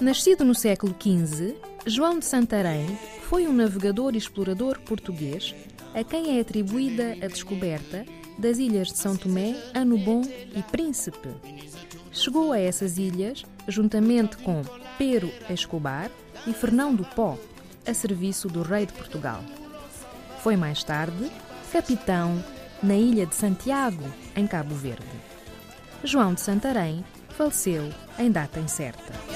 Nascido no século XV, João de Santarém foi um navegador e explorador português a quem é atribuída a descoberta das ilhas de São Tomé, Ano Bom e Príncipe. Chegou a essas ilhas juntamente com Pero Escobar e Fernão do Pó, a serviço do rei de Portugal. Foi mais tarde capitão na ilha de Santiago, em Cabo Verde. João de Santarém faleceu em data incerta.